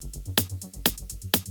Reason for